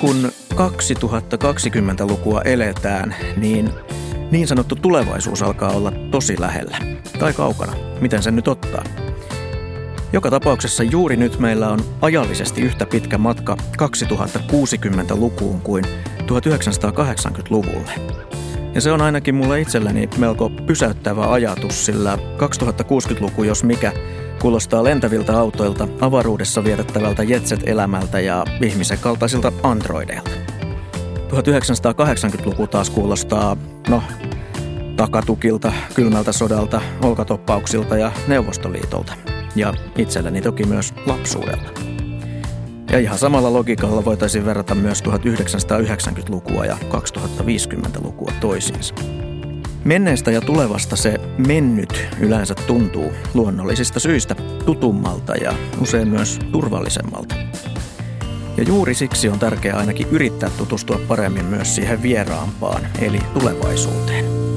kun 2020-lukua eletään, niin niin sanottu tulevaisuus alkaa olla tosi lähellä. Tai kaukana, miten sen nyt ottaa. Joka tapauksessa juuri nyt meillä on ajallisesti yhtä pitkä matka 2060-lukuun kuin 1980-luvulle. Ja se on ainakin mulle itselleni melko pysäyttävä ajatus, sillä 2060-luku, jos mikä, kuulostaa lentäviltä autoilta, avaruudessa vietettävältä jetset-elämältä ja ihmisen kaltaisilta androideilta. 1980-luku taas kuulostaa, no, takatukilta, kylmältä sodalta, olkatoppauksilta ja Neuvostoliitolta. Ja itselleni toki myös lapsuudelta. Ja ihan samalla logiikalla voitaisiin verrata myös 1990-lukua ja 2050-lukua toisiinsa. Menneestä ja tulevasta se mennyt yleensä tuntuu luonnollisista syistä tutummalta ja usein myös turvallisemmalta. Ja juuri siksi on tärkeää ainakin yrittää tutustua paremmin myös siihen vieraampaan, eli tulevaisuuteen.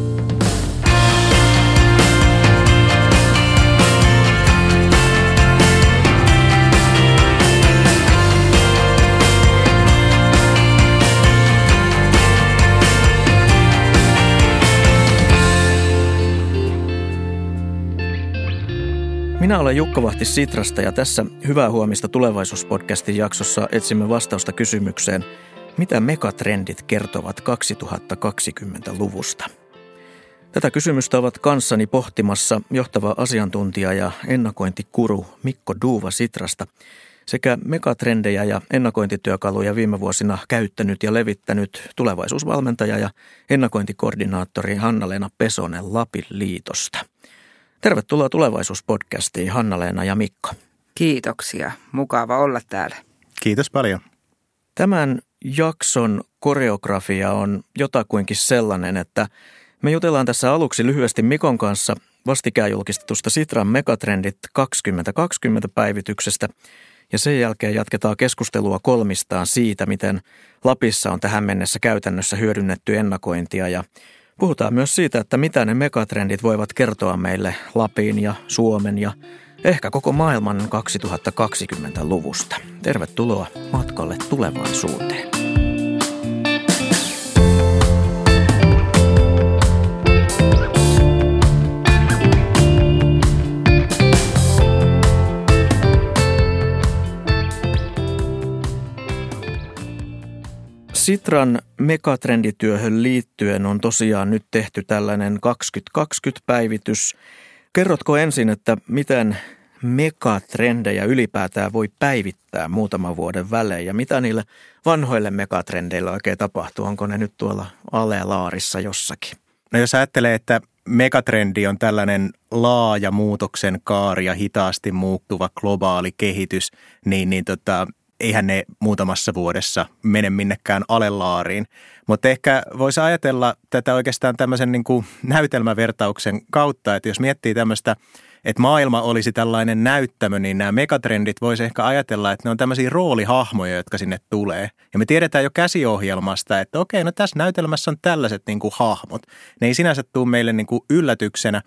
Minä olen Jukka Vahti Sitrasta ja tässä Hyvää huomista tulevaisuuspodcastin jaksossa etsimme vastausta kysymykseen, mitä megatrendit kertovat 2020-luvusta. Tätä kysymystä ovat kanssani pohtimassa johtava asiantuntija ja ennakointikuru Mikko Duuva Sitrasta sekä megatrendejä ja ennakointityökaluja viime vuosina käyttänyt ja levittänyt tulevaisuusvalmentaja ja ennakointikoordinaattori Hanna-Leena Pesonen Lapin liitosta – Tervetuloa tulevaisuuspodcastiin Hanna-Leena ja Mikko. Kiitoksia. Mukava olla täällä. Kiitos paljon. Tämän jakson koreografia on jotakuinkin sellainen, että me jutellaan tässä aluksi lyhyesti Mikon kanssa vastikään julkistetusta Sitran Megatrendit 2020 päivityksestä ja sen jälkeen jatketaan keskustelua kolmistaan siitä, miten Lapissa on tähän mennessä käytännössä hyödynnetty ennakointia ja Puhutaan myös siitä, että mitä ne megatrendit voivat kertoa meille Lapin ja Suomen ja ehkä koko maailman 2020-luvusta. Tervetuloa matkalle tulevaisuuteen. Sitran megatrendityöhön liittyen on tosiaan nyt tehty tällainen 2020-päivitys. Kerrotko ensin, että miten megatrendejä ylipäätään voi päivittää muutaman vuoden välein ja mitä niille vanhoille megatrendeille oikein tapahtuu? Onko ne nyt tuolla alelaarissa jossakin? No jos ajattelee, että megatrendi on tällainen laaja muutoksen kaari ja hitaasti muuttuva globaali kehitys, niin, niin tota, eihän ne muutamassa vuodessa mene minnekään alelaariin. Mutta ehkä voisi ajatella tätä oikeastaan tämmöisen niin kuin näytelmävertauksen kautta, että jos miettii tämmöistä, että maailma olisi tällainen näyttämö, niin nämä megatrendit voisi ehkä ajatella, että ne on tämmöisiä roolihahmoja, jotka sinne tulee. Ja me tiedetään jo käsiohjelmasta, että okei, no tässä näytelmässä on tällaiset niin kuin hahmot. Ne ei sinänsä tule meille niin kuin yllätyksenä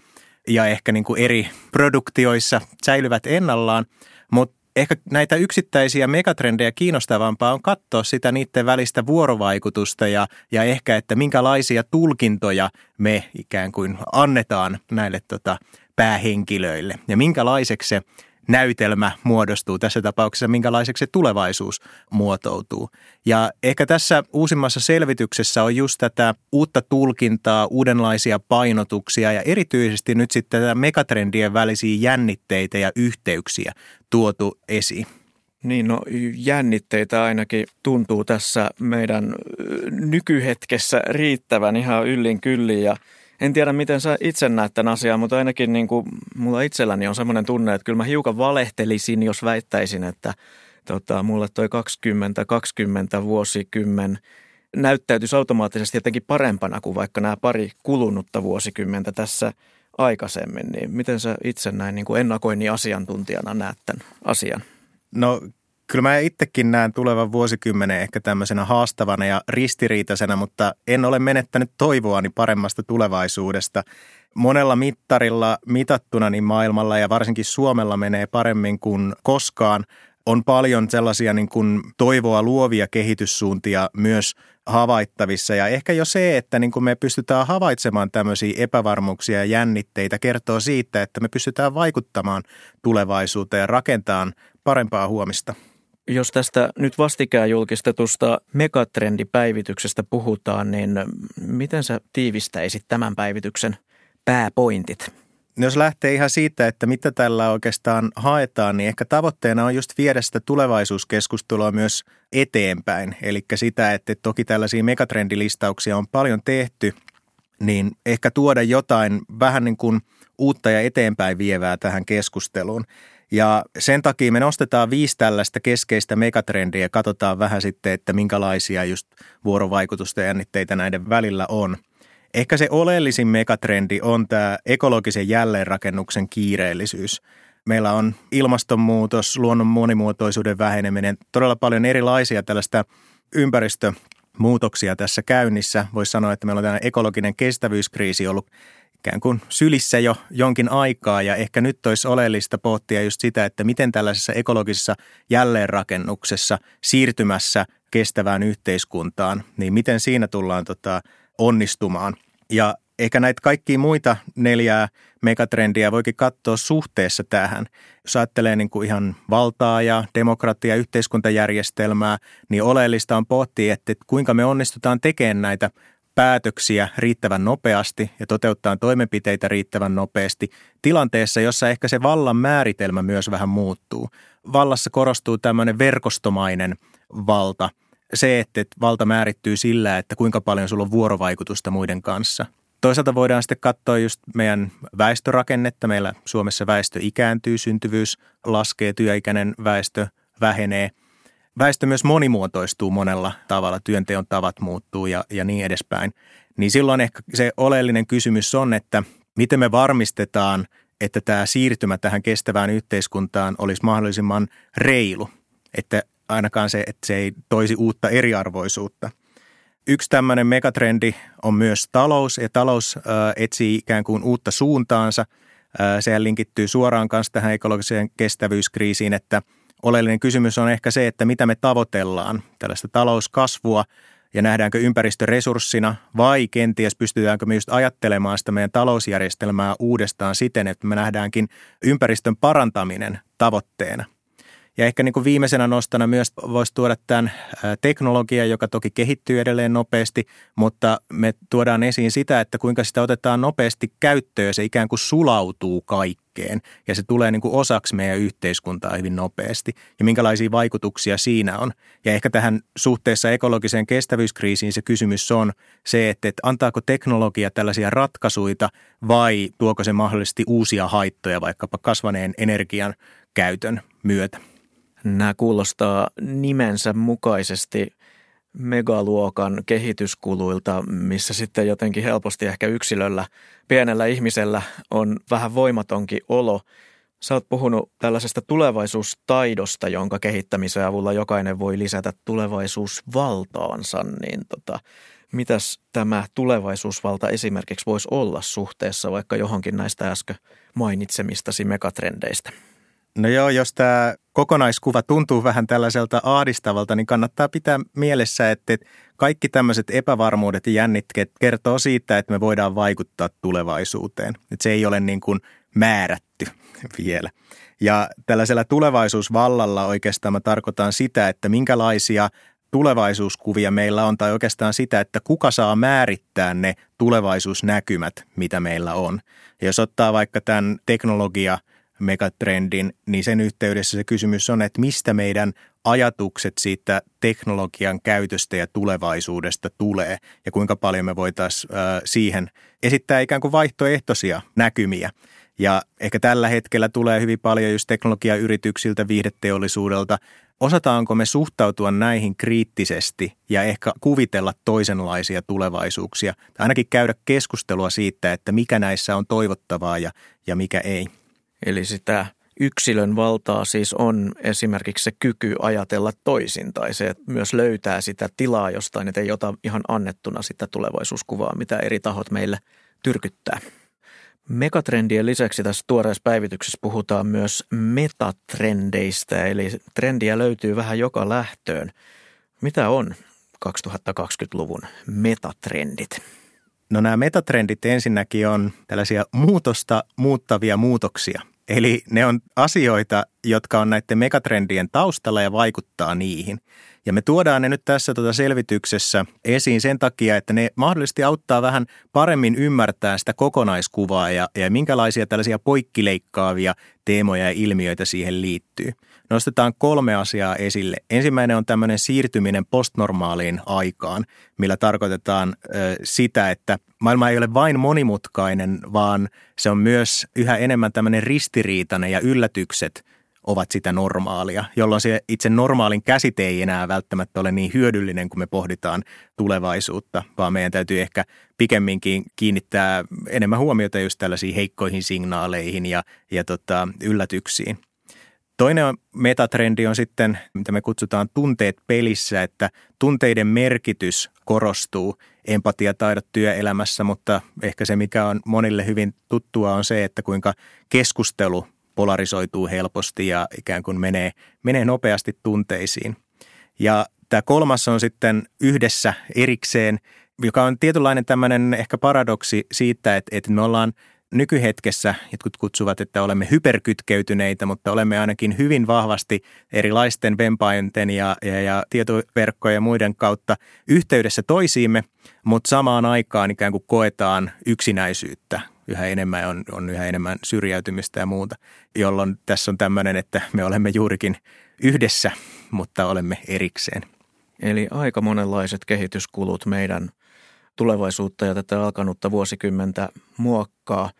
ja ehkä niin kuin eri produktioissa säilyvät ennallaan, mutta ehkä näitä yksittäisiä megatrendejä kiinnostavampaa on katsoa sitä niiden välistä vuorovaikutusta ja, ja ehkä, että minkälaisia tulkintoja me ikään kuin annetaan näille tota, päähenkilöille ja minkälaiseksi se näytelmä muodostuu tässä tapauksessa, minkälaiseksi se tulevaisuus muotoutuu. Ja ehkä tässä uusimmassa selvityksessä on just tätä uutta tulkintaa, uudenlaisia painotuksia ja erityisesti nyt sitten tätä megatrendien välisiä jännitteitä ja yhteyksiä tuotu esiin. Niin, no jännitteitä ainakin tuntuu tässä meidän nykyhetkessä riittävän ihan yllin kyllin ja en tiedä, miten sä itse näet tämän asian, mutta ainakin niin kuin mulla itselläni on semmoinen tunne, että kyllä mä hiukan valehtelisin, jos väittäisin, että tota, mulle toi 20-20 vuosikymmen näyttäytyisi automaattisesti jotenkin parempana kuin vaikka nämä pari kulunutta vuosikymmentä tässä aikaisemmin. Niin miten sä itse näin niin kuin ennakoinnin asiantuntijana näet tämän asian? No Kyllä mä itsekin näen tulevan vuosikymmenen ehkä tämmöisenä haastavana ja ristiriitaisena, mutta en ole menettänyt toivoani paremmasta tulevaisuudesta. Monella mittarilla mitattuna niin maailmalla ja varsinkin Suomella menee paremmin kuin koskaan. On paljon sellaisia niin kuin toivoa luovia kehityssuuntia myös havaittavissa. Ja ehkä jo se, että niin kuin me pystytään havaitsemaan tämmöisiä epävarmuuksia ja jännitteitä, kertoo siitä, että me pystytään vaikuttamaan tulevaisuuteen ja rakentamaan parempaa huomista. Jos tästä nyt vastikään julkistetusta megatrendipäivityksestä puhutaan, niin miten sä tiivistäisit tämän päivityksen pääpointit? Jos lähtee ihan siitä, että mitä tällä oikeastaan haetaan, niin ehkä tavoitteena on just viedä sitä tulevaisuuskeskustelua myös eteenpäin. Eli sitä, että toki tällaisia megatrendilistauksia on paljon tehty, niin ehkä tuoda jotain vähän niin kuin uutta ja eteenpäin vievää tähän keskusteluun. Ja sen takia me nostetaan viisi tällaista keskeistä megatrendiä ja katsotaan vähän sitten, että minkälaisia just vuorovaikutusta ja jännitteitä näiden välillä on. Ehkä se oleellisin megatrendi on tämä ekologisen jälleenrakennuksen kiireellisyys. Meillä on ilmastonmuutos, luonnon monimuotoisuuden väheneminen, todella paljon erilaisia tällaista ympäristömuutoksia tässä käynnissä. Voisi sanoa, että meillä on tämä ekologinen kestävyyskriisi ollut ikään kuin sylissä jo jonkin aikaa ja ehkä nyt olisi oleellista pohtia just sitä, että miten tällaisessa ekologisessa jälleenrakennuksessa siirtymässä kestävään yhteiskuntaan, niin miten siinä tullaan tota, onnistumaan. Ja ehkä näitä kaikkia muita neljää megatrendiä voikin katsoa suhteessa tähän. Jos ajattelee niin kuin ihan valtaa ja demokratia yhteiskuntajärjestelmää, niin oleellista on pohtia, että kuinka me onnistutaan tekemään näitä päätöksiä riittävän nopeasti ja toteuttaa toimenpiteitä riittävän nopeasti tilanteessa, jossa ehkä se vallan määritelmä myös vähän muuttuu. Vallassa korostuu tämmöinen verkostomainen valta. Se, että valta määrittyy sillä, että kuinka paljon sulla on vuorovaikutusta muiden kanssa. Toisaalta voidaan sitten katsoa just meidän väestörakennetta. Meillä Suomessa väestö ikääntyy, syntyvyys laskee, työikäinen väestö vähenee – väestö myös monimuotoistuu monella tavalla, työnteon tavat muuttuu ja, ja niin edespäin. Niin silloin ehkä se oleellinen kysymys on, että miten me varmistetaan, että tämä siirtymä tähän kestävään yhteiskuntaan olisi mahdollisimman reilu, että ainakaan se, että se ei toisi uutta eriarvoisuutta. Yksi tämmöinen megatrendi on myös talous, ja talous etsii ikään kuin uutta suuntaansa. Sehän linkittyy suoraan kanssa tähän ekologiseen kestävyyskriisiin, että – oleellinen kysymys on ehkä se, että mitä me tavoitellaan, tällaista talouskasvua ja nähdäänkö ympäristö resurssina vai kenties pystytäänkö me just ajattelemaan sitä meidän talousjärjestelmää uudestaan siten, että me nähdäänkin ympäristön parantaminen tavoitteena. Ja ehkä niin kuin viimeisenä nostana myös voisi tuoda tämän teknologia, joka toki kehittyy edelleen nopeasti, mutta me tuodaan esiin sitä, että kuinka sitä otetaan nopeasti käyttöön se ikään kuin sulautuu kaikkeen ja se tulee niin kuin osaksi meidän yhteiskuntaa hyvin nopeasti ja minkälaisia vaikutuksia siinä on. Ja ehkä tähän suhteessa ekologiseen kestävyyskriisiin se kysymys on se, että, että antaako teknologia tällaisia ratkaisuja vai tuoko se mahdollisesti uusia haittoja vaikkapa kasvaneen energian käytön myötä. Nämä kuulostaa nimensä mukaisesti megaluokan kehityskuluilta, missä sitten jotenkin helposti ehkä yksilöllä, pienellä ihmisellä on vähän voimatonkin olo. Sä oot puhunut tällaisesta tulevaisuustaidosta, jonka kehittämisen avulla jokainen voi lisätä tulevaisuusvaltaansa, niin tota, mitäs tämä tulevaisuusvalta esimerkiksi voisi olla suhteessa vaikka johonkin näistä äsken mainitsemistasi megatrendeistä? No joo, jos tämä kokonaiskuva tuntuu vähän tällaiselta ahdistavalta, niin kannattaa pitää mielessä, että kaikki tämmöiset epävarmuudet ja jännitkeet kertoo siitä, että me voidaan vaikuttaa tulevaisuuteen. Että se ei ole niin kuin määrätty vielä. Ja tällaisella tulevaisuusvallalla oikeastaan mä tarkoitan sitä, että minkälaisia tulevaisuuskuvia meillä on, tai oikeastaan sitä, että kuka saa määrittää ne tulevaisuusnäkymät, mitä meillä on. Ja jos ottaa vaikka tämän teknologia – megatrendin, niin sen yhteydessä se kysymys on, että mistä meidän ajatukset siitä teknologian käytöstä ja tulevaisuudesta tulee ja kuinka paljon me voitaisiin siihen esittää ikään kuin vaihtoehtoisia näkymiä. Ja ehkä tällä hetkellä tulee hyvin paljon just teknologiayrityksiltä, viihdeteollisuudelta. Osataanko me suhtautua näihin kriittisesti ja ehkä kuvitella toisenlaisia tulevaisuuksia? Tai ainakin käydä keskustelua siitä, että mikä näissä on toivottavaa ja, ja mikä ei. Eli sitä yksilön valtaa siis on esimerkiksi se kyky ajatella toisin tai se että myös löytää sitä tilaa jostain, että ei ota ihan annettuna sitä tulevaisuuskuvaa, mitä eri tahot meille tyrkyttää. Megatrendien lisäksi tässä tuoreessa päivityksessä puhutaan myös metatrendeistä, eli trendiä löytyy vähän joka lähtöön. Mitä on 2020-luvun metatrendit? No nämä metatrendit ensinnäkin on tällaisia muutosta muuttavia muutoksia. Eli ne on asioita, jotka on näiden megatrendien taustalla ja vaikuttaa niihin. Ja me tuodaan ne nyt tässä tuota selvityksessä esiin sen takia, että ne mahdollisesti auttaa vähän paremmin ymmärtää sitä kokonaiskuvaa ja, ja minkälaisia tällaisia poikkileikkaavia teemoja ja ilmiöitä siihen liittyy. Nostetaan kolme asiaa esille. Ensimmäinen on tämmöinen siirtyminen postnormaaliin aikaan, millä tarkoitetaan sitä, että maailma ei ole vain monimutkainen, vaan se on myös yhä enemmän tämmöinen ristiriitainen ja yllätykset – ovat sitä normaalia, jolloin se itse normaalin käsite ei enää välttämättä ole niin hyödyllinen, kun me pohditaan tulevaisuutta, vaan meidän täytyy ehkä pikemminkin kiinnittää enemmän huomiota just tällaisiin heikkoihin signaaleihin ja, ja tota, yllätyksiin. Toinen metatrendi on sitten, mitä me kutsutaan tunteet pelissä, että tunteiden merkitys korostuu empatiataidot työelämässä, mutta ehkä se, mikä on monille hyvin tuttua, on se, että kuinka keskustelu polarisoituu helposti ja ikään kuin menee, menee nopeasti tunteisiin. Ja tämä kolmas on sitten yhdessä erikseen, joka on tietynlainen tämmöinen ehkä paradoksi siitä, että, että me ollaan nykyhetkessä, jotkut kutsuvat, että olemme hyperkytkeytyneitä, mutta olemme ainakin hyvin vahvasti erilaisten vempainten ja, ja, ja tietoverkkojen ja muiden kautta yhteydessä toisiimme, mutta samaan aikaan ikään kuin koetaan yksinäisyyttä yhä enemmän on, on yhä enemmän syrjäytymistä ja muuta, jolloin tässä on tämmöinen, että me olemme juurikin yhdessä, mutta olemme erikseen. Eli aika monenlaiset kehityskulut meidän tulevaisuutta ja tätä alkanutta vuosikymmentä muokkaa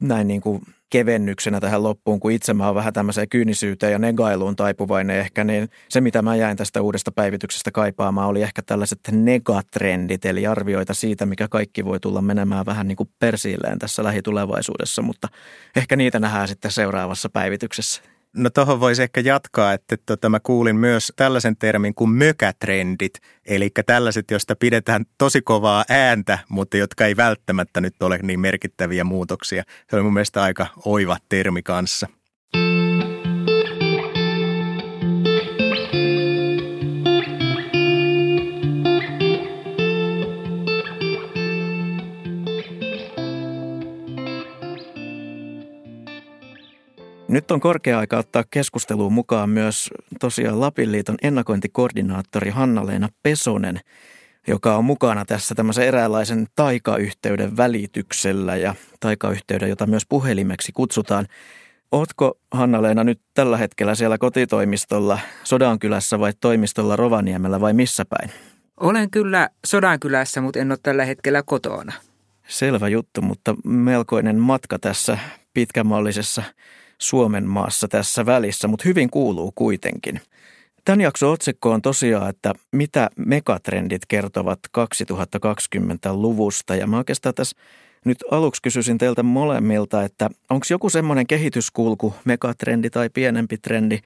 näin niin kuin kevennyksenä tähän loppuun, kun itse mä oon vähän tämmöiseen kyynisyyteen ja negailuun taipuvainen ehkä, niin se mitä mä jäin tästä uudesta päivityksestä kaipaamaan oli ehkä tällaiset negatrendit, eli arvioita siitä, mikä kaikki voi tulla menemään vähän niin kuin persiilleen tässä lähitulevaisuudessa, mutta ehkä niitä nähdään sitten seuraavassa päivityksessä. No tuohon voisi ehkä jatkaa, että tota, mä kuulin myös tällaisen termin kuin mökätrendit, eli tällaiset, joista pidetään tosi kovaa ääntä, mutta jotka ei välttämättä nyt ole niin merkittäviä muutoksia. Se oli mun mielestä aika oiva termi kanssa. Nyt on korkea aika ottaa keskusteluun mukaan myös tosiaan Lapin liiton ennakointikoordinaattori Hanna-Leena Pesonen, joka on mukana tässä tämmöisen eräänlaisen taikayhteyden välityksellä ja taikayhteyden, jota myös puhelimeksi kutsutaan. Ootko Hanna-Leena nyt tällä hetkellä siellä kotitoimistolla Sodankylässä vai toimistolla Rovaniemellä vai missä päin? Olen kyllä Sodankylässä, mutta en ole tällä hetkellä kotona. Selvä juttu, mutta melkoinen matka tässä pitkämallisessa Suomen maassa tässä välissä, mutta hyvin kuuluu kuitenkin. Tämän jakson otsikko on tosiaan, että mitä megatrendit kertovat 2020-luvusta. Ja mä oikeastaan tässä nyt aluksi kysyisin teiltä molemmilta, että onko joku semmoinen kehityskulku, megatrendi tai pienempi trendi,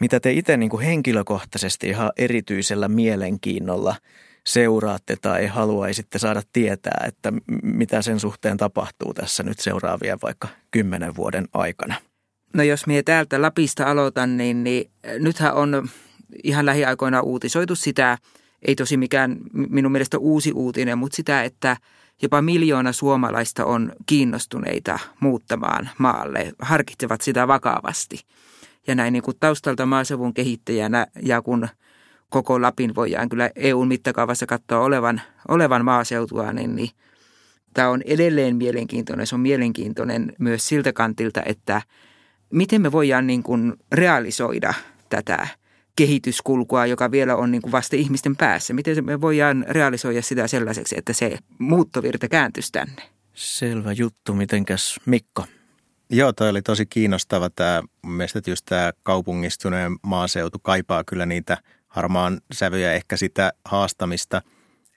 mitä te itse niin kuin henkilökohtaisesti ihan erityisellä mielenkiinnolla seuraatte tai haluaisitte saada tietää, että mitä sen suhteen tapahtuu tässä nyt seuraavien vaikka kymmenen vuoden aikana – No jos minä täältä Lapista aloitan, niin, niin nythän on ihan lähiaikoina uutisoitu sitä, ei tosi mikään minun mielestä uusi uutinen, mutta sitä, että jopa miljoona suomalaista on kiinnostuneita muuttamaan maalle, harkitsevat sitä vakavasti. Ja näin niin kuin taustalta maaseudun kehittäjänä ja kun koko Lapin voidaan kyllä EUn mittakaavassa katsoa olevan, olevan maaseutua, niin, niin tämä on edelleen mielenkiintoinen. Se on mielenkiintoinen myös siltä kantilta, että – miten me voidaan niin kuin realisoida tätä kehityskulkua, joka vielä on niin kuin vasta ihmisten päässä? Miten me voidaan realisoida sitä sellaiseksi, että se muuttovirta kääntyisi tänne? Selvä juttu. Mitenkäs Mikko? Joo, toi oli tosi kiinnostava tämä. Mielestäni just tämä kaupungistuneen maaseutu kaipaa kyllä niitä harmaan sävyjä, ehkä sitä haastamista.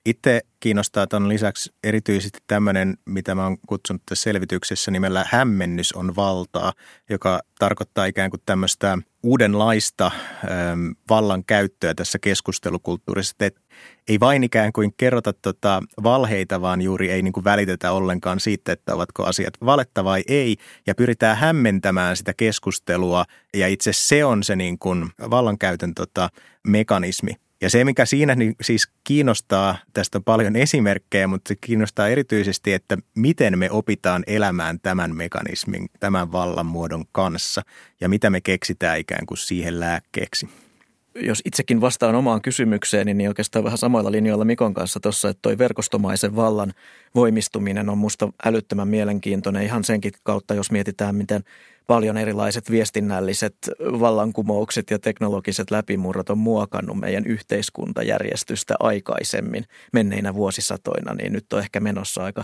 Itse kiinnostaa tuon lisäksi erityisesti tämmöinen, mitä mä oon kutsunut tässä selvityksessä nimellä hämmennys on valtaa, joka tarkoittaa ikään kuin tämmöistä uudenlaista ähm, vallan käyttöä tässä keskustelukulttuurissa. Et ei vain ikään kuin kerrota tota valheita, vaan juuri ei niin kuin välitetä ollenkaan siitä, että ovatko asiat valetta vai ei, ja pyritään hämmentämään sitä keskustelua, ja itse se on se niin kuin vallankäytön tota mekanismi. Ja se, mikä siinä niin siis kiinnostaa, tästä on paljon esimerkkejä, mutta se kiinnostaa erityisesti, että miten me opitaan elämään tämän mekanismin, tämän vallan muodon kanssa ja mitä me keksitään ikään kuin siihen lääkkeeksi. Jos itsekin vastaan omaan kysymykseeni, niin oikeastaan vähän samoilla linjoilla Mikon kanssa tuossa, että toi verkostomaisen vallan voimistuminen on musta älyttömän mielenkiintoinen ihan senkin kautta, jos mietitään, miten – paljon erilaiset viestinnälliset vallankumoukset ja teknologiset läpimurrot on muokannut meidän yhteiskuntajärjestystä aikaisemmin menneinä vuosisatoina, niin nyt on ehkä menossa aika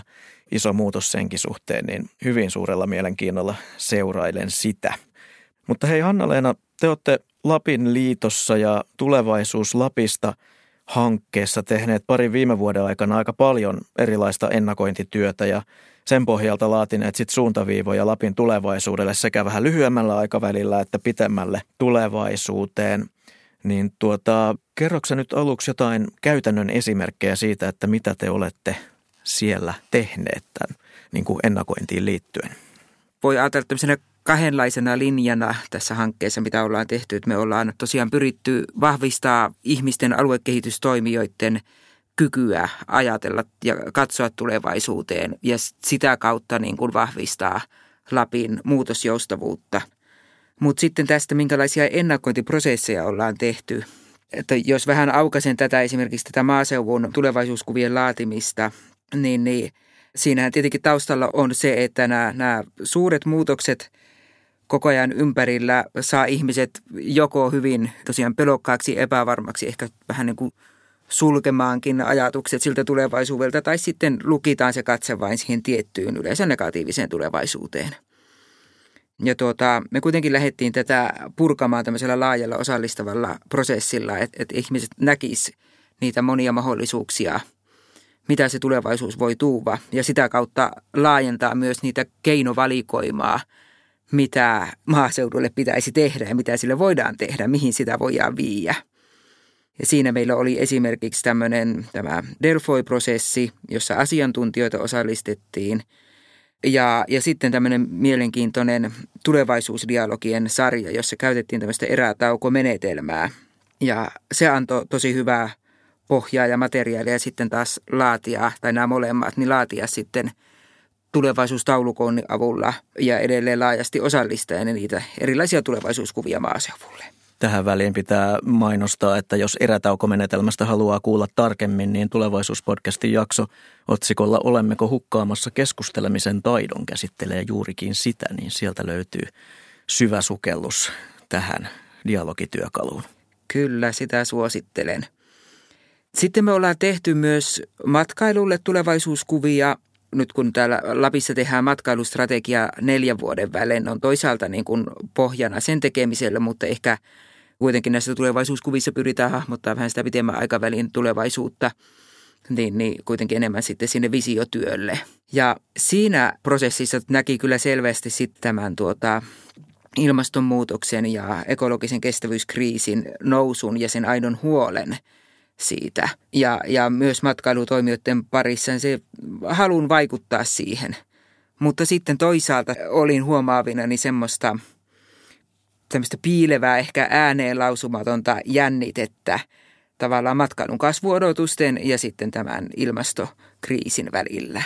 iso muutos senkin suhteen, niin hyvin suurella mielenkiinnolla seurailen sitä. Mutta hei Hanna-Leena, te olette Lapin liitossa ja tulevaisuus Lapista hankkeessa tehneet parin viime vuoden aikana aika paljon erilaista ennakointityötä ja sen pohjalta laatineet sit suuntaviivoja Lapin tulevaisuudelle sekä vähän lyhyemmällä aikavälillä että pitemmälle tulevaisuuteen. Niin tuota, kerroksä nyt aluksi jotain käytännön esimerkkejä siitä, että mitä te olette siellä tehneet tämän niin kuin ennakointiin liittyen? Voi ajatella tämmöisenä kahdenlaisena linjana tässä hankkeessa, mitä ollaan tehty. Että me ollaan tosiaan pyritty vahvistaa ihmisten aluekehitystoimijoiden – kykyä ajatella ja katsoa tulevaisuuteen ja sitä kautta niin kuin vahvistaa Lapin muutosjoustavuutta. Mutta sitten tästä, minkälaisia ennakointiprosesseja ollaan tehty. Että jos vähän aukaisen tätä esimerkiksi tätä maaseuvun tulevaisuuskuvien laatimista, niin, niin siinähän tietenkin taustalla on se, että nämä, nämä suuret muutokset koko ajan ympärillä saa ihmiset joko hyvin tosiaan pelokkaaksi, epävarmaksi, ehkä vähän niin kuin – sulkemaankin ajatukset siltä tulevaisuudelta tai sitten lukitaan se katse vain siihen tiettyyn yleensä negatiiviseen tulevaisuuteen. Ja tuota, me kuitenkin lähdettiin tätä purkamaan tämmöisellä laajalla osallistavalla prosessilla, että, että ihmiset näkis niitä monia mahdollisuuksia, mitä se tulevaisuus voi tuuva ja sitä kautta laajentaa myös niitä keinovalikoimaa, mitä maaseudulle pitäisi tehdä ja mitä sille voidaan tehdä, mihin sitä voidaan viiä – siinä meillä oli esimerkiksi tämmöinen tämä Delfoi-prosessi, jossa asiantuntijoita osallistettiin. Ja, ja sitten tämmöinen mielenkiintoinen tulevaisuusdialogien sarja, jossa käytettiin tämmöistä erätaukomenetelmää. Ja se antoi tosi hyvää pohjaa ja materiaalia sitten taas laatia, tai nämä molemmat, niin laatia sitten tulevaisuustaulukon avulla ja edelleen laajasti osallistaen niitä erilaisia tulevaisuuskuvia maaseudulle. Tähän väliin pitää mainostaa, että jos erätaukomenetelmästä haluaa kuulla tarkemmin, niin tulevaisuuspodcastin jakso otsikolla Olemmeko hukkaamassa keskustelemisen taidon käsittelee juurikin sitä, niin sieltä löytyy syvä sukellus tähän dialogityökaluun. Kyllä, sitä suosittelen. Sitten me ollaan tehty myös matkailulle tulevaisuuskuvia. Nyt kun täällä Lapissa tehdään matkailustrategia neljän vuoden välein, on toisaalta niin kuin pohjana sen tekemiselle, mutta ehkä – kuitenkin näissä tulevaisuuskuvissa pyritään hahmottaa vähän sitä pitemmän aikavälin tulevaisuutta, niin, niin kuitenkin enemmän sitten sinne visiotyölle. Ja siinä prosessissa näki kyllä selvästi sitten tämän tuota, ilmastonmuutoksen ja ekologisen kestävyyskriisin nousun ja sen aidon huolen siitä. Ja, ja myös matkailutoimijoiden parissa se halun vaikuttaa siihen. Mutta sitten toisaalta olin huomaavina niin semmoista – tämmöistä piilevää, ehkä ääneen lausumatonta jännitettä tavallaan matkailun kasvuodotusten ja sitten tämän ilmastokriisin välillä.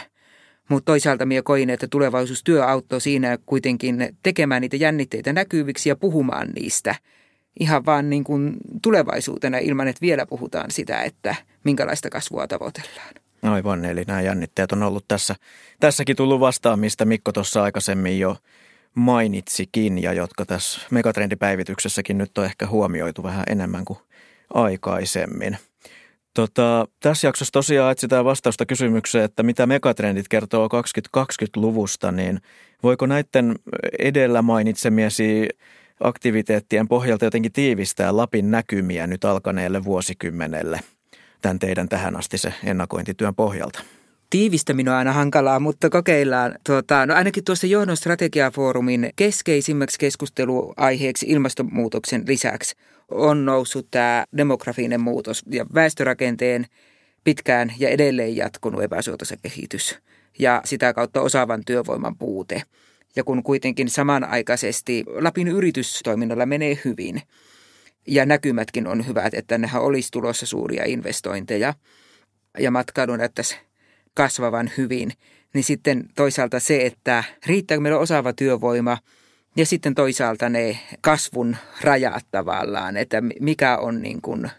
Mutta toisaalta minä koin, että tulevaisuustyö auttoi siinä kuitenkin tekemään niitä jännitteitä näkyviksi ja puhumaan niistä ihan vaan niin kuin tulevaisuutena ilman, että vielä puhutaan sitä, että minkälaista kasvua tavoitellaan. Aivan, eli nämä jännitteet on ollut tässä, tässäkin tullut vastaan, mistä Mikko tuossa aikaisemmin jo mainitsikin ja jotka tässä megatrendipäivityksessäkin nyt on ehkä huomioitu vähän enemmän kuin aikaisemmin. Tota, tässä jaksossa tosiaan etsitään vastausta kysymykseen, että mitä megatrendit kertoo 2020-luvusta, niin voiko näiden edellä mainitsemiesi aktiviteettien pohjalta jotenkin tiivistää Lapin näkymiä nyt alkaneelle vuosikymmenelle? tämän teidän tähän asti se ennakointityön pohjalta? Tiivistäminen on aina hankalaa, mutta kokeillaan. Tuota, no ainakin tuossa johdon strategiafoorumin keskeisimmäksi keskusteluaiheeksi ilmastonmuutoksen lisäksi on noussut tämä demografinen muutos ja väestörakenteen pitkään ja edelleen jatkunut epäsuotaisa kehitys ja sitä kautta osaavan työvoiman puute. Ja kun kuitenkin samanaikaisesti Lapin yritystoiminnalla menee hyvin ja näkymätkin on hyvät, että nehän olisi tulossa suuria investointeja ja matkailu näyttäisi kasvavan hyvin, niin sitten toisaalta se, että riittääkö meillä osaava työvoima ja sitten toisaalta ne kasvun rajat tavallaan, että mikä on niin kuin,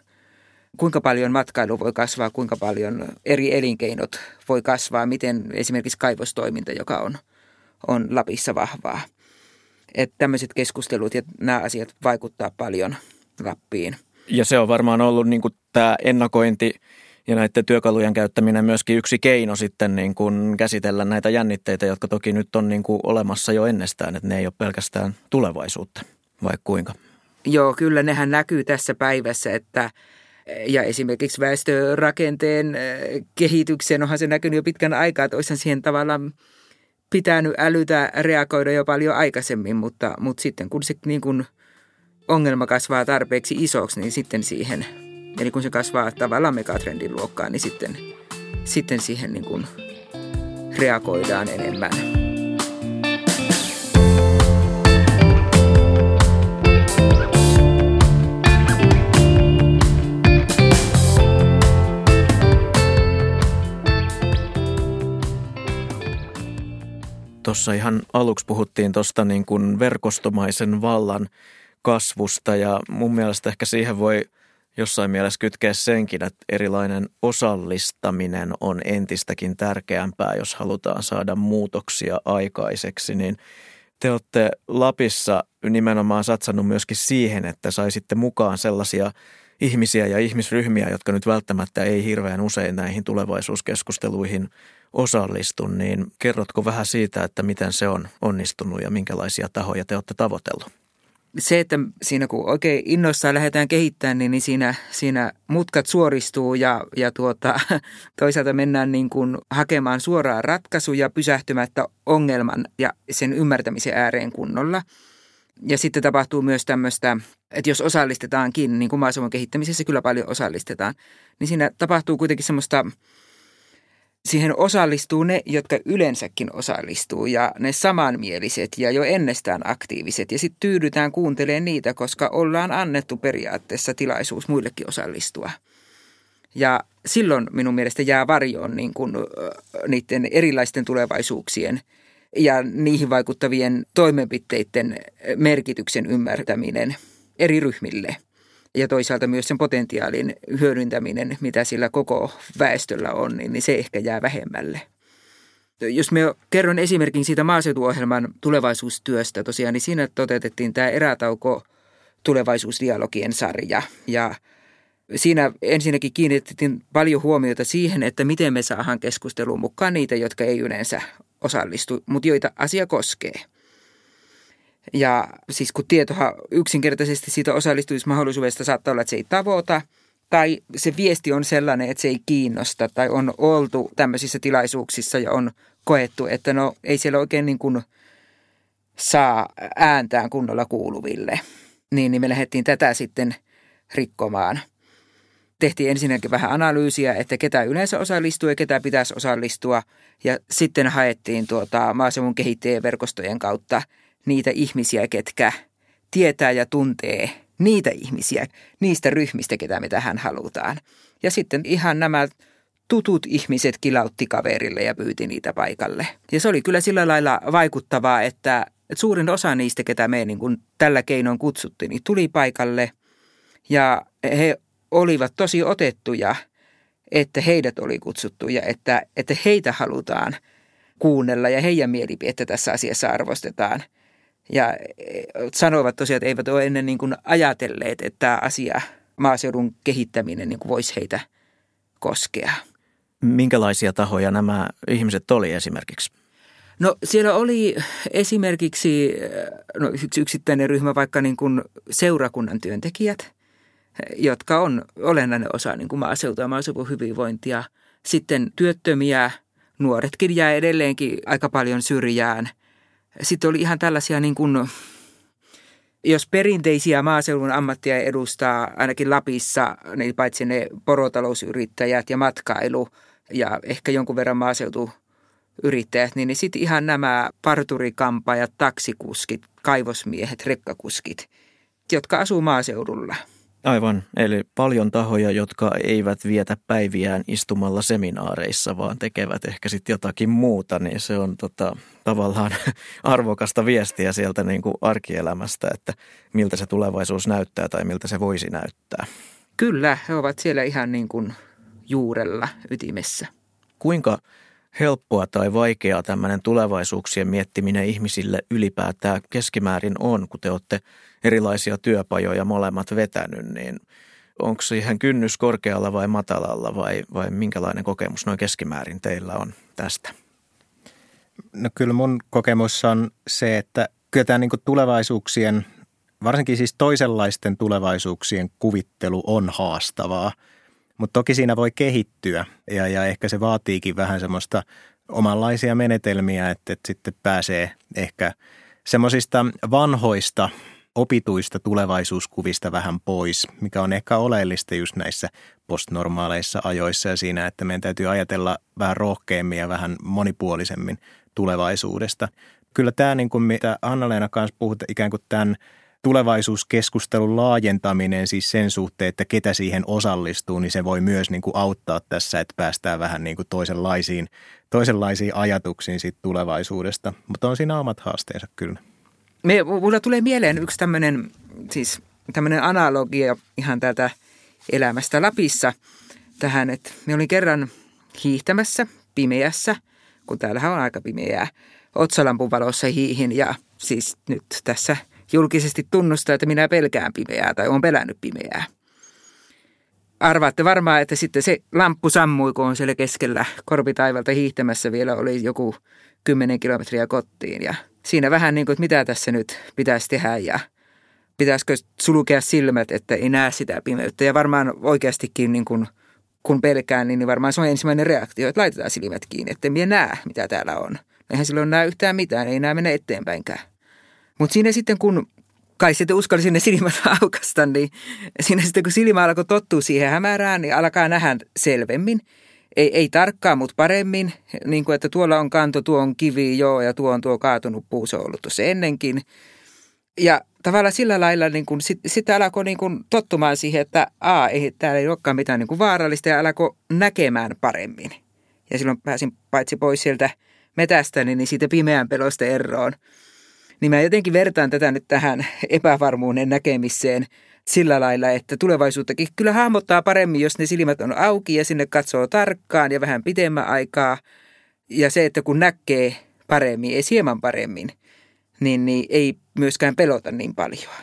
kuinka paljon matkailu voi kasvaa, kuinka paljon eri elinkeinot voi kasvaa, miten esimerkiksi kaivostoiminta, joka on, on Lapissa vahvaa. Että tämmöiset keskustelut ja nämä asiat vaikuttaa paljon Lappiin. Ja se on varmaan ollut niin tämä ennakointi – ja näiden työkalujen käyttäminen myöskin yksi keino sitten niin kuin käsitellä näitä jännitteitä, jotka toki nyt on niin kuin olemassa jo ennestään, että ne ei ole pelkästään tulevaisuutta, vai kuinka? Joo, kyllä nehän näkyy tässä päivässä, että ja esimerkiksi väestörakenteen eh, kehityksen onhan se näkynyt jo pitkän aikaa, että olisihan siihen tavallaan pitänyt älytä reagoida jo paljon aikaisemmin, mutta, mutta sitten kun se niin kuin ongelma kasvaa tarpeeksi isoksi, niin sitten siihen – Eli kun se kasvaa tavallaan megatrendin luokkaan, niin sitten, sitten siihen niin kuin reagoidaan enemmän. Tuossa ihan aluksi puhuttiin tuosta niin verkostomaisen vallan kasvusta ja mun mielestä ehkä siihen voi – jossain mielessä kytkeä senkin, että erilainen osallistaminen on entistäkin tärkeämpää, jos halutaan saada muutoksia aikaiseksi, niin te olette Lapissa nimenomaan satsannut myöskin siihen, että saisitte mukaan sellaisia ihmisiä ja ihmisryhmiä, jotka nyt välttämättä ei hirveän usein näihin tulevaisuuskeskusteluihin osallistu, niin kerrotko vähän siitä, että miten se on onnistunut ja minkälaisia tahoja te olette tavoitellut? Se, että siinä kun oikein innoissaan lähdetään kehittämään, niin, niin siinä, siinä mutkat suoristuu ja, ja tuota, toisaalta mennään niin kuin hakemaan suoraan ratkaisuja pysähtymättä ongelman ja sen ymmärtämisen ääreen kunnolla. Ja sitten tapahtuu myös tämmöistä, että jos osallistetaankin, niin kuin maaseudun kehittämisessä kyllä paljon osallistetaan, niin siinä tapahtuu kuitenkin semmoista – siihen osallistuu ne, jotka yleensäkin osallistuu ja ne samanmieliset ja jo ennestään aktiiviset. Ja sitten tyydytään kuuntelemaan niitä, koska ollaan annettu periaatteessa tilaisuus muillekin osallistua. Ja silloin minun mielestä jää varjoon niin kuin, niiden erilaisten tulevaisuuksien ja niihin vaikuttavien toimenpiteiden merkityksen ymmärtäminen eri ryhmille – ja toisaalta myös sen potentiaalin hyödyntäminen, mitä sillä koko väestöllä on, niin se ehkä jää vähemmälle. Jos me kerron esimerkin siitä maaseutuohjelman tulevaisuustyöstä tosiaan, niin siinä toteutettiin tämä erätauko tulevaisuusdialogien sarja ja Siinä ensinnäkin kiinnitettiin paljon huomiota siihen, että miten me saadaan keskusteluun mukaan niitä, jotka ei yleensä osallistu, mutta joita asia koskee – ja siis kun tietohan yksinkertaisesti siitä osallistumismahdollisuudesta saattaa olla, että se ei tavoita, tai se viesti on sellainen, että se ei kiinnosta, tai on oltu tämmöisissä tilaisuuksissa ja on koettu, että no ei siellä oikein niin kuin saa ääntään kunnolla kuuluville. Niin, niin me lähdettiin tätä sitten rikkomaan. Tehtiin ensinnäkin vähän analyysiä, että ketä yleensä osallistuu ja ketä pitäisi osallistua. Ja sitten haettiin tuota maaseudun kehittäjien verkostojen kautta – niitä ihmisiä, ketkä tietää ja tuntee niitä ihmisiä, niistä ryhmistä, ketä me tähän halutaan. Ja sitten ihan nämä tutut ihmiset kilautti kaverille ja pyyti niitä paikalle. Ja se oli kyllä sillä lailla vaikuttavaa, että, suurin osa niistä, ketä me niin kuin tällä keinoin kutsuttiin, niin tuli paikalle ja he olivat tosi otettuja, että heidät oli kutsuttu ja että, että heitä halutaan kuunnella ja heidän mielipidettä tässä asiassa arvostetaan – ja e, sanoivat tosiaan, että eivät ole ennen niin kuin ajatelleet, että tämä asia, maaseudun kehittäminen niin kuin voisi heitä koskea. Minkälaisia tahoja nämä ihmiset oli esimerkiksi? No siellä oli esimerkiksi no, yksi yksittäinen ryhmä, vaikka niin kuin seurakunnan työntekijät. jotka on olennainen osa niin kuin maaseutua ja maaseudun hyvinvointia. Sitten työttömiä, nuoretkin jää edelleenkin aika paljon syrjään. Sitten oli ihan tällaisia niin kuin, jos perinteisiä maaseudun ammattia edustaa ainakin Lapissa, niin paitsi ne porotalousyrittäjät ja matkailu ja ehkä jonkun verran maaseutuyrittäjät, niin, niin sitten ihan nämä parturikampaajat, taksikuskit, kaivosmiehet, rekkakuskit, jotka asuu maaseudulla – Aivan, eli paljon tahoja, jotka eivät vietä päiviään istumalla seminaareissa, vaan tekevät ehkä sitten jotakin muuta, niin se on tota, tavallaan arvokasta viestiä sieltä niin kuin arkielämästä, että miltä se tulevaisuus näyttää tai miltä se voisi näyttää. Kyllä, he ovat siellä ihan niin kuin juurella ytimessä. Kuinka helppoa tai vaikeaa tämmöinen tulevaisuuksien miettiminen ihmisille ylipäätään keskimäärin on, kun te olette erilaisia työpajoja molemmat vetänyt, niin onko siihen kynnys korkealla vai matalalla vai, vai minkälainen kokemus noin keskimäärin teillä on tästä? No kyllä mun kokemus on se, että kyllä tämä niin tulevaisuuksien, varsinkin siis toisenlaisten tulevaisuuksien kuvittelu on haastavaa – mutta toki siinä voi kehittyä ja, ja ehkä se vaatiikin vähän semmoista omanlaisia menetelmiä, että, että sitten pääsee ehkä semmoisista vanhoista opituista tulevaisuuskuvista vähän pois, mikä on ehkä oleellista just näissä postnormaaleissa ajoissa ja siinä, että meidän täytyy ajatella vähän rohkeammin ja vähän monipuolisemmin tulevaisuudesta. Kyllä tämä, niin kuin mitä Anna-Leena kanssa puhut, ikään kuin tämän – tulevaisuuskeskustelun laajentaminen siis sen suhteen, että ketä siihen osallistuu, niin se voi myös niin kuin auttaa tässä, että päästään vähän niin kuin toisenlaisiin, toisenlaisiin ajatuksiin siitä tulevaisuudesta. Mutta on siinä omat haasteensa kyllä. Me, mulla tulee mieleen yksi tämmöinen siis tämmöinen analogia ihan täältä elämästä Lapissa tähän, että me olin kerran hiihtämässä pimeässä, kun täällähän on aika pimeää, otsalampun valossa hiihin ja siis nyt tässä – julkisesti tunnustaa, että minä pelkään pimeää tai olen pelännyt pimeää. Arvaatte varmaan, että sitten se lamppu sammui, kun on siellä keskellä korpitaivalta hiihtämässä vielä oli joku kymmenen kilometriä kotiin. Ja siinä vähän niin kuin, että mitä tässä nyt pitäisi tehdä ja pitäisikö sulkea silmät, että ei näe sitä pimeyttä. Ja varmaan oikeastikin niin kuin, kun pelkään, niin varmaan se on ensimmäinen reaktio, että laitetaan silmät kiinni, että minä näe, mitä täällä on. Eihän silloin näe yhtään mitään, ei näe mennä eteenpäinkään. Mutta siinä sitten kun kai sitten uskalli sinne silmät aukasta, niin siinä sitten kun silmä alkoi tottua siihen hämärään, niin alkaa nähdä selvemmin. Ei, ei tarkkaan, mutta paremmin, niin kuin että tuolla on kanto, tuo on kivi, joo, ja tuo on tuo kaatunut puu, se on ollut tuossa ennenkin. Ja tavallaan sillä lailla niin kuin, sit, sitten alkoi niin kuin tottumaan siihen, että a, ei, täällä ei olekaan mitään niin kuin vaarallista, ja alkoi näkemään paremmin. Ja silloin pääsin paitsi pois sieltä metästäni, niin siitä pimeän pelosta eroon – niin mä jotenkin vertaan tätä nyt tähän epävarmuuden näkemiseen sillä lailla, että tulevaisuuttakin kyllä hahmottaa paremmin, jos ne silmät on auki ja sinne katsoo tarkkaan ja vähän pitemmän aikaa. Ja se, että kun näkee paremmin, ei hieman paremmin, niin, niin ei myöskään pelota niin paljon.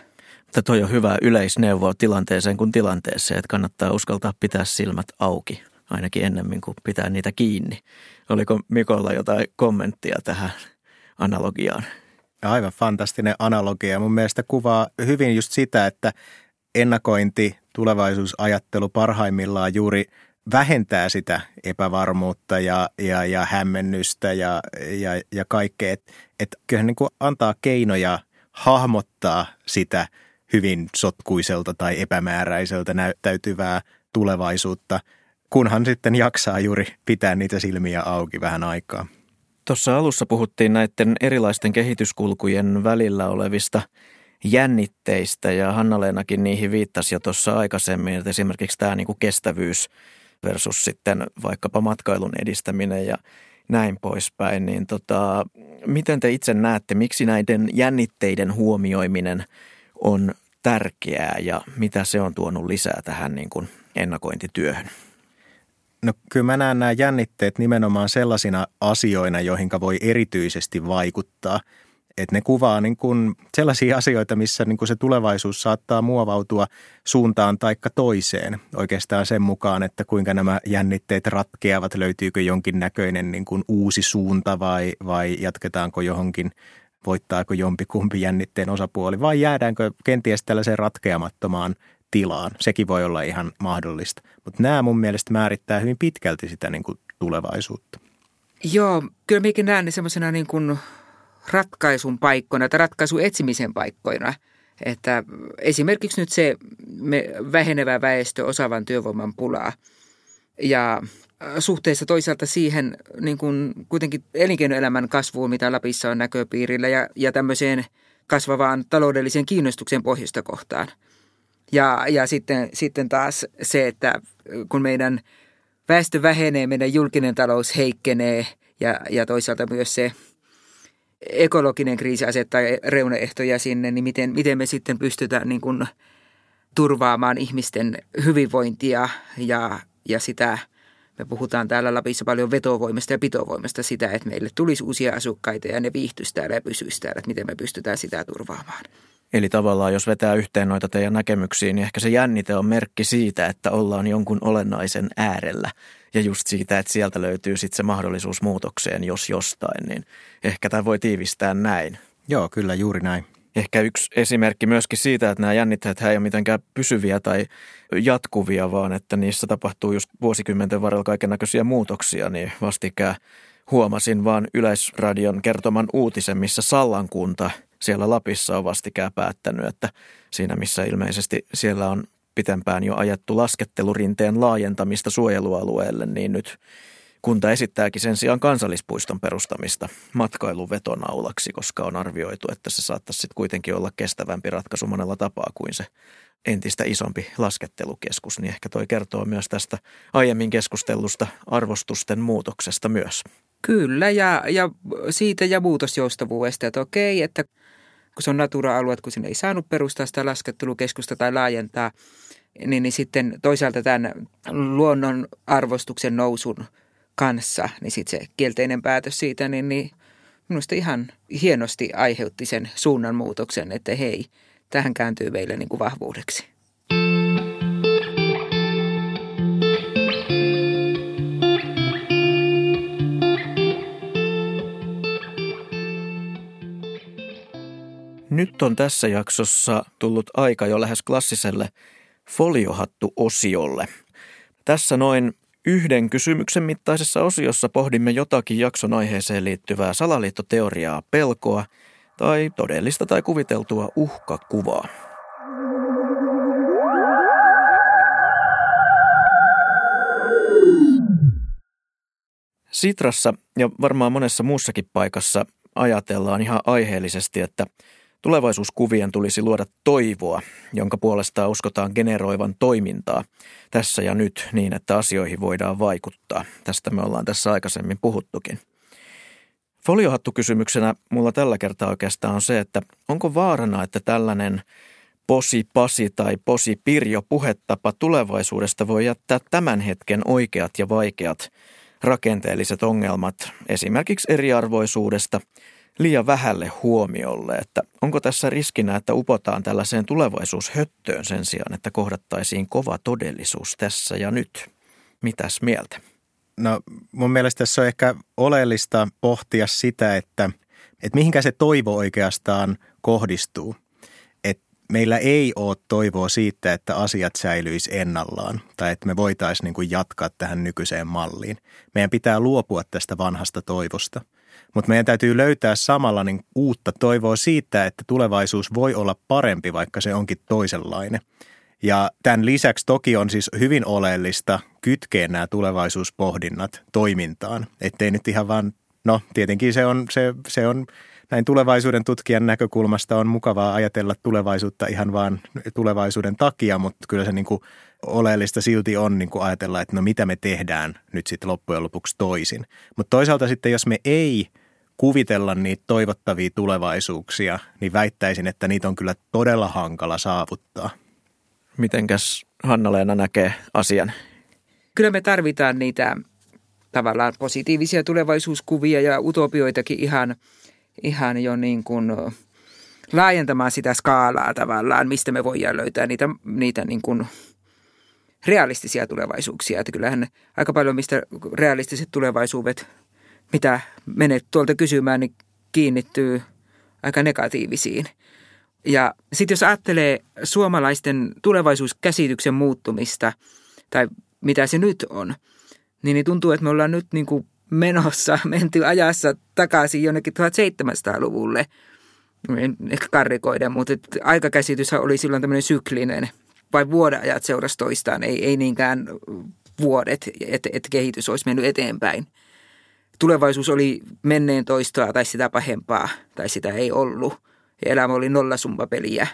Mutta toi on hyvä yleisneuvo tilanteeseen kuin tilanteeseen, että kannattaa uskaltaa pitää silmät auki, ainakin ennemmin kuin pitää niitä kiinni. Oliko Mikolla jotain kommenttia tähän analogiaan? Aivan fantastinen analogia. Mun mielestä kuvaa hyvin just sitä, että ennakointi, tulevaisuusajattelu parhaimmillaan juuri vähentää sitä epävarmuutta ja, ja, ja hämmennystä ja, ja, ja kaikkea. Että et kyllähän niin antaa keinoja hahmottaa sitä hyvin sotkuiselta tai epämääräiseltä näyttäytyvää tulevaisuutta, kunhan sitten jaksaa juuri pitää niitä silmiä auki vähän aikaa. Tuossa alussa puhuttiin näiden erilaisten kehityskulkujen välillä olevista jännitteistä ja Hanna-Leenakin niihin viittasi jo tuossa aikaisemmin, että esimerkiksi tämä niin kuin kestävyys versus sitten vaikkapa matkailun edistäminen ja näin poispäin, niin tota, miten te itse näette, miksi näiden jännitteiden huomioiminen on tärkeää ja mitä se on tuonut lisää tähän niin kuin ennakointityöhön? No kyllä mä näen nämä jännitteet nimenomaan sellaisina asioina, joihin voi erityisesti vaikuttaa. Että ne kuvaa niin kuin sellaisia asioita, missä niin kuin se tulevaisuus saattaa muovautua suuntaan taikka toiseen. Oikeastaan sen mukaan, että kuinka nämä jännitteet ratkeavat, löytyykö jonkin näköinen niin kuin uusi suunta vai, vai jatketaanko johonkin, voittaako jompi kumpi jännitteen osapuoli vai jäädäänkö kenties tällaiseen ratkeamattomaan tilaan. Sekin voi olla ihan mahdollista. Mutta nämä mun mielestä määrittää hyvin pitkälti sitä niin kuin tulevaisuutta. Joo, kyllä minäkin näen ne semmoisena niin kuin ratkaisun paikkoina tai ratkaisun etsimisen paikkoina. Että esimerkiksi nyt se me vähenevä väestö osaavan työvoiman pulaa ja suhteessa toisaalta siihen niin kuin kuitenkin elinkeinoelämän kasvuun, mitä Lapissa on näköpiirillä ja, ja tämmöiseen kasvavaan taloudelliseen kiinnostuksen pohjoista kohtaan. Ja, ja sitten, sitten taas se, että kun meidän väestö vähenee, meidän julkinen talous heikkenee ja, ja toisaalta myös se ekologinen kriisi asettaa reunaehtoja sinne, niin miten, miten me sitten pystytään niin kuin turvaamaan ihmisten hyvinvointia ja, ja sitä, me puhutaan täällä Lapissa paljon vetovoimasta ja pitovoimasta sitä, että meille tulisi uusia asukkaita ja ne viihtyisi täällä ja pysyisi täällä, että miten me pystytään sitä turvaamaan. Eli tavallaan jos vetää yhteen noita teidän näkemyksiin, niin ehkä se jännite on merkki siitä, että ollaan jonkun olennaisen äärellä. Ja just siitä, että sieltä löytyy sitten se mahdollisuus muutokseen, jos jostain, niin ehkä tämä voi tiivistää näin. Joo, kyllä juuri näin. Ehkä yksi esimerkki myöskin siitä, että nämä jännitteet ei ole mitenkään pysyviä tai jatkuvia, vaan että niissä tapahtuu just vuosikymmenten varrella kaiken näköisiä muutoksia, niin vastikään huomasin vaan Yleisradion kertoman uutisen, missä Sallankunta – siellä Lapissa on vastikään päättänyt, että siinä missä ilmeisesti siellä on pitempään jo ajettu laskettelurinteen laajentamista suojelualueelle, niin nyt kunta esittääkin sen sijaan kansallispuiston perustamista matkailuvetonaulaksi, koska on arvioitu, että se saattaisi sitten kuitenkin olla kestävämpi ratkaisu monella tapaa kuin se entistä isompi laskettelukeskus, niin ehkä toi kertoo myös tästä aiemmin keskustellusta arvostusten muutoksesta myös. Kyllä, ja, ja siitä ja muutosjoustavuudesta, että okei, että kun se on natura-alue, kun sinne ei saanut perustaa sitä laskettelukeskusta tai laajentaa, niin, niin sitten toisaalta tämän luonnon arvostuksen nousun kanssa, niin sitten se kielteinen päätös siitä, niin, niin minusta ihan hienosti aiheutti sen suunnanmuutoksen, että hei, tähän kääntyy meille niin kuin vahvuudeksi. Nyt on tässä jaksossa tullut aika jo lähes klassiselle foliohattu-osiolle. Tässä noin yhden kysymyksen mittaisessa osiossa pohdimme jotakin jakson aiheeseen liittyvää salaliittoteoriaa, pelkoa tai todellista tai kuviteltua uhkakuvaa. Sitrassa ja varmaan monessa muussakin paikassa ajatellaan ihan aiheellisesti, että Tulevaisuuskuvien tulisi luoda toivoa, jonka puolestaan uskotaan generoivan toimintaa tässä ja nyt niin, että asioihin voidaan vaikuttaa. Tästä me ollaan tässä aikaisemmin puhuttukin. Foliohattukysymyksenä mulla tällä kertaa oikeastaan on se, että onko vaarana, että tällainen posi pasi tai posi pirjo puhetapa tulevaisuudesta voi jättää tämän hetken oikeat ja vaikeat rakenteelliset ongelmat esimerkiksi eriarvoisuudesta – liian vähälle huomiolle, että onko tässä riskinä, että upotaan tällaiseen tulevaisuushöttöön sen sijaan, että kohdattaisiin kova todellisuus tässä ja nyt. Mitäs mieltä? No mun mielestä tässä on ehkä oleellista pohtia sitä, että, että mihinkä se toivo oikeastaan kohdistuu. Että meillä ei ole toivoa siitä, että asiat säilyisi ennallaan tai että me voitaisiin niin jatkaa tähän nykyiseen malliin. Meidän pitää luopua tästä vanhasta toivosta – mutta meidän täytyy löytää samalla niin uutta toivoa siitä, että tulevaisuus voi olla parempi, vaikka se onkin toisenlainen. Ja tämän lisäksi toki on siis hyvin oleellista kytkeä nämä tulevaisuuspohdinnat toimintaan. Ettei nyt ihan vaan, no tietenkin se on, se, se on näin tulevaisuuden tutkijan näkökulmasta on mukavaa ajatella tulevaisuutta ihan vaan tulevaisuuden takia, mutta kyllä se niin kuin oleellista silti on niin kuin ajatella, että no mitä me tehdään nyt sitten loppujen lopuksi toisin. Mutta toisaalta sitten, jos me ei kuvitella niitä toivottavia tulevaisuuksia, niin väittäisin, että niitä on kyllä todella hankala saavuttaa. Mitenkäs Hanna-Leena näkee asian? Kyllä me tarvitaan niitä tavallaan positiivisia tulevaisuuskuvia ja utopioitakin ihan, ihan jo niin kuin laajentamaan sitä skaalaa tavallaan, mistä me voidaan löytää niitä, niitä niin kuin realistisia tulevaisuuksia. Että kyllähän aika paljon mistä realistiset tulevaisuudet, mitä menet tuolta kysymään, niin kiinnittyy aika negatiivisiin. Ja sitten jos ajattelee suomalaisten tulevaisuuskäsityksen muuttumista, tai mitä se nyt on, niin, niin tuntuu, että me ollaan nyt niin kuin menossa, menty ajassa takaisin jonnekin 1700-luvulle. En ehkä karrikoiden, mutta aikakäsityshän oli silloin tämmöinen syklinen, vai vuodenajat seurasi toistaan, ei, ei niinkään vuodet, että et kehitys olisi mennyt eteenpäin. Tulevaisuus oli menneen toistoa tai sitä pahempaa, tai sitä ei ollut. Ja elämä oli nollasummapeliä.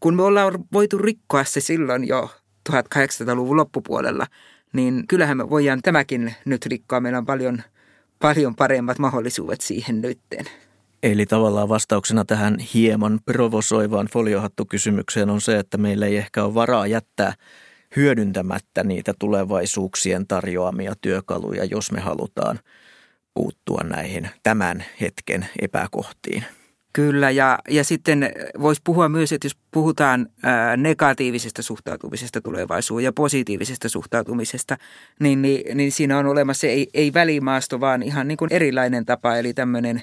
Kun me ollaan voitu rikkoa se silloin jo 1800-luvun loppupuolella, niin kyllähän me voidaan tämäkin nyt rikkoa. Meillä on paljon, paljon paremmat mahdollisuudet siihen nytten. Eli tavallaan vastauksena tähän hieman provosoivaan foliohattukysymykseen on se, että meillä ei ehkä ole varaa jättää hyödyntämättä niitä tulevaisuuksien tarjoamia työkaluja, jos me halutaan puuttua näihin tämän hetken epäkohtiin. Kyllä, ja, ja sitten voisi puhua myös, että jos puhutaan negatiivisesta suhtautumisesta tulevaisuuteen ja positiivisesta suhtautumisesta, niin, niin, niin siinä on olemassa ei, ei välimaasto, vaan ihan niin kuin erilainen tapa, eli tämmöinen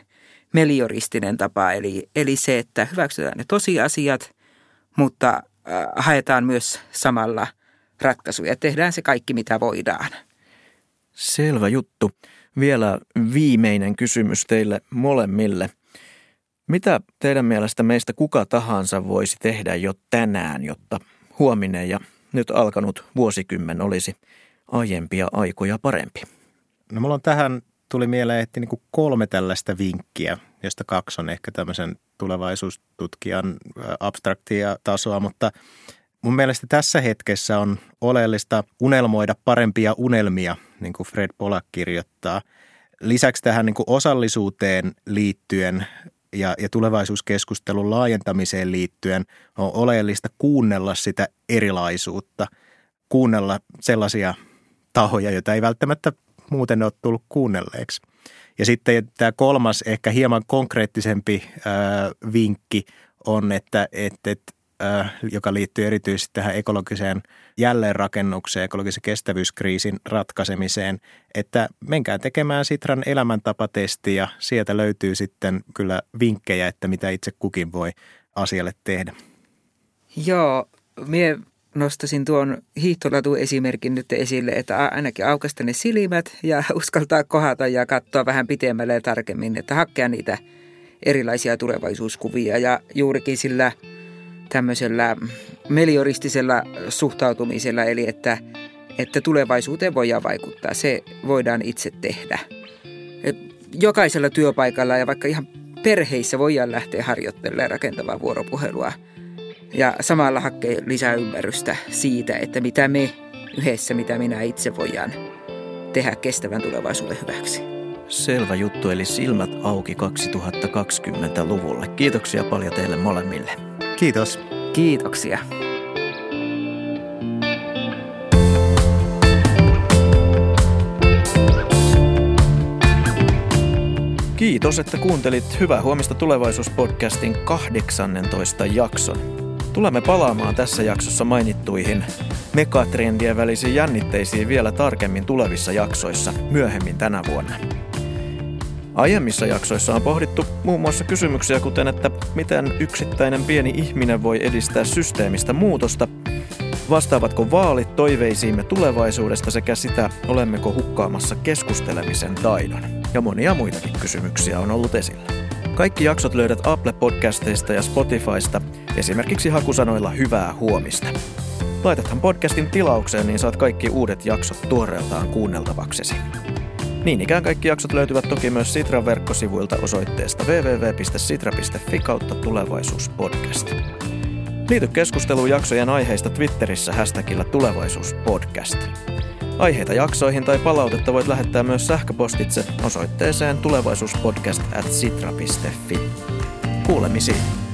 melioristinen tapa, eli, eli se, että hyväksytään ne tosiasiat, mutta haetaan myös samalla ratkaisuja. Tehdään se kaikki, mitä voidaan. Selvä juttu. Vielä viimeinen kysymys teille molemmille – mitä teidän mielestä meistä kuka tahansa voisi tehdä jo tänään, jotta huominen ja nyt alkanut vuosikymmen olisi aiempia aikoja parempi? No mulla on tähän tuli mieleen, että niin kuin kolme tällaista vinkkiä, josta kaksi on ehkä tämmöisen tulevaisuustutkijan abstraktia tasoa, mutta mun mielestä tässä hetkessä on oleellista unelmoida parempia unelmia, niin kuin Fred Pollack kirjoittaa. Lisäksi tähän niin kuin osallisuuteen liittyen ja, ja tulevaisuuskeskustelun laajentamiseen liittyen on oleellista kuunnella sitä erilaisuutta, kuunnella sellaisia tahoja, joita ei välttämättä muuten ole tullut kuunnelleeksi. Ja sitten tämä kolmas, ehkä hieman konkreettisempi ää, vinkki on, että, että Äh, joka liittyy erityisesti tähän ekologiseen jälleenrakennukseen, ekologisen kestävyyskriisin ratkaisemiseen, että menkää tekemään Sitran elämäntapatesti ja sieltä löytyy sitten kyllä vinkkejä, että mitä itse kukin voi asialle tehdä. Joo, minä nostasin tuon hiihtolatu-esimerkin nyt esille, että ainakin aukaista ne silmät ja uskaltaa kohata ja katsoa vähän pitemmälle ja tarkemmin, että hakea niitä erilaisia tulevaisuuskuvia ja juurikin sillä – tämmöisellä melioristisella suhtautumisella, eli että, että tulevaisuuteen voidaan vaikuttaa. Se voidaan itse tehdä. Jokaisella työpaikalla ja vaikka ihan perheissä voidaan lähteä harjoittelemaan rakentavaa vuoropuhelua ja samalla hakea lisää ymmärrystä siitä, että mitä me yhdessä, mitä minä itse voidaan tehdä kestävän tulevaisuuden hyväksi. Selvä juttu, eli silmät auki 2020-luvulle. Kiitoksia paljon teille molemmille. Kiitos. Kiitoksia. Kiitos, että kuuntelit Hyvää huomista tulevaisuuspodcastin 18 jakson. Tulemme palaamaan tässä jaksossa mainittuihin megatrendien välisiin jännitteisiin vielä tarkemmin tulevissa jaksoissa myöhemmin tänä vuonna. Aiemmissa jaksoissa on pohdittu muun muassa kysymyksiä kuten, että miten yksittäinen pieni ihminen voi edistää systeemistä muutosta, vastaavatko vaalit toiveisiimme tulevaisuudesta sekä sitä, olemmeko hukkaamassa keskustelemisen taidon. Ja monia muitakin kysymyksiä on ollut esillä. Kaikki jaksot löydät Apple-podcasteista ja Spotifysta, esimerkiksi hakusanoilla hyvää huomista. Laitathan podcastin tilaukseen, niin saat kaikki uudet jaksot tuoreeltaan kuunneltavaksesi. Niin ikään kaikki jaksot löytyvät toki myös Sitran verkkosivuilta osoitteesta www.sitra.fi kautta tulevaisuuspodcast. Liity keskusteluun jaksojen aiheista Twitterissä hashtagillä tulevaisuuspodcast. Aiheita jaksoihin tai palautetta voit lähettää myös sähköpostitse osoitteeseen tulevaisuuspodcast at sitra.fi. Kuulemisiin.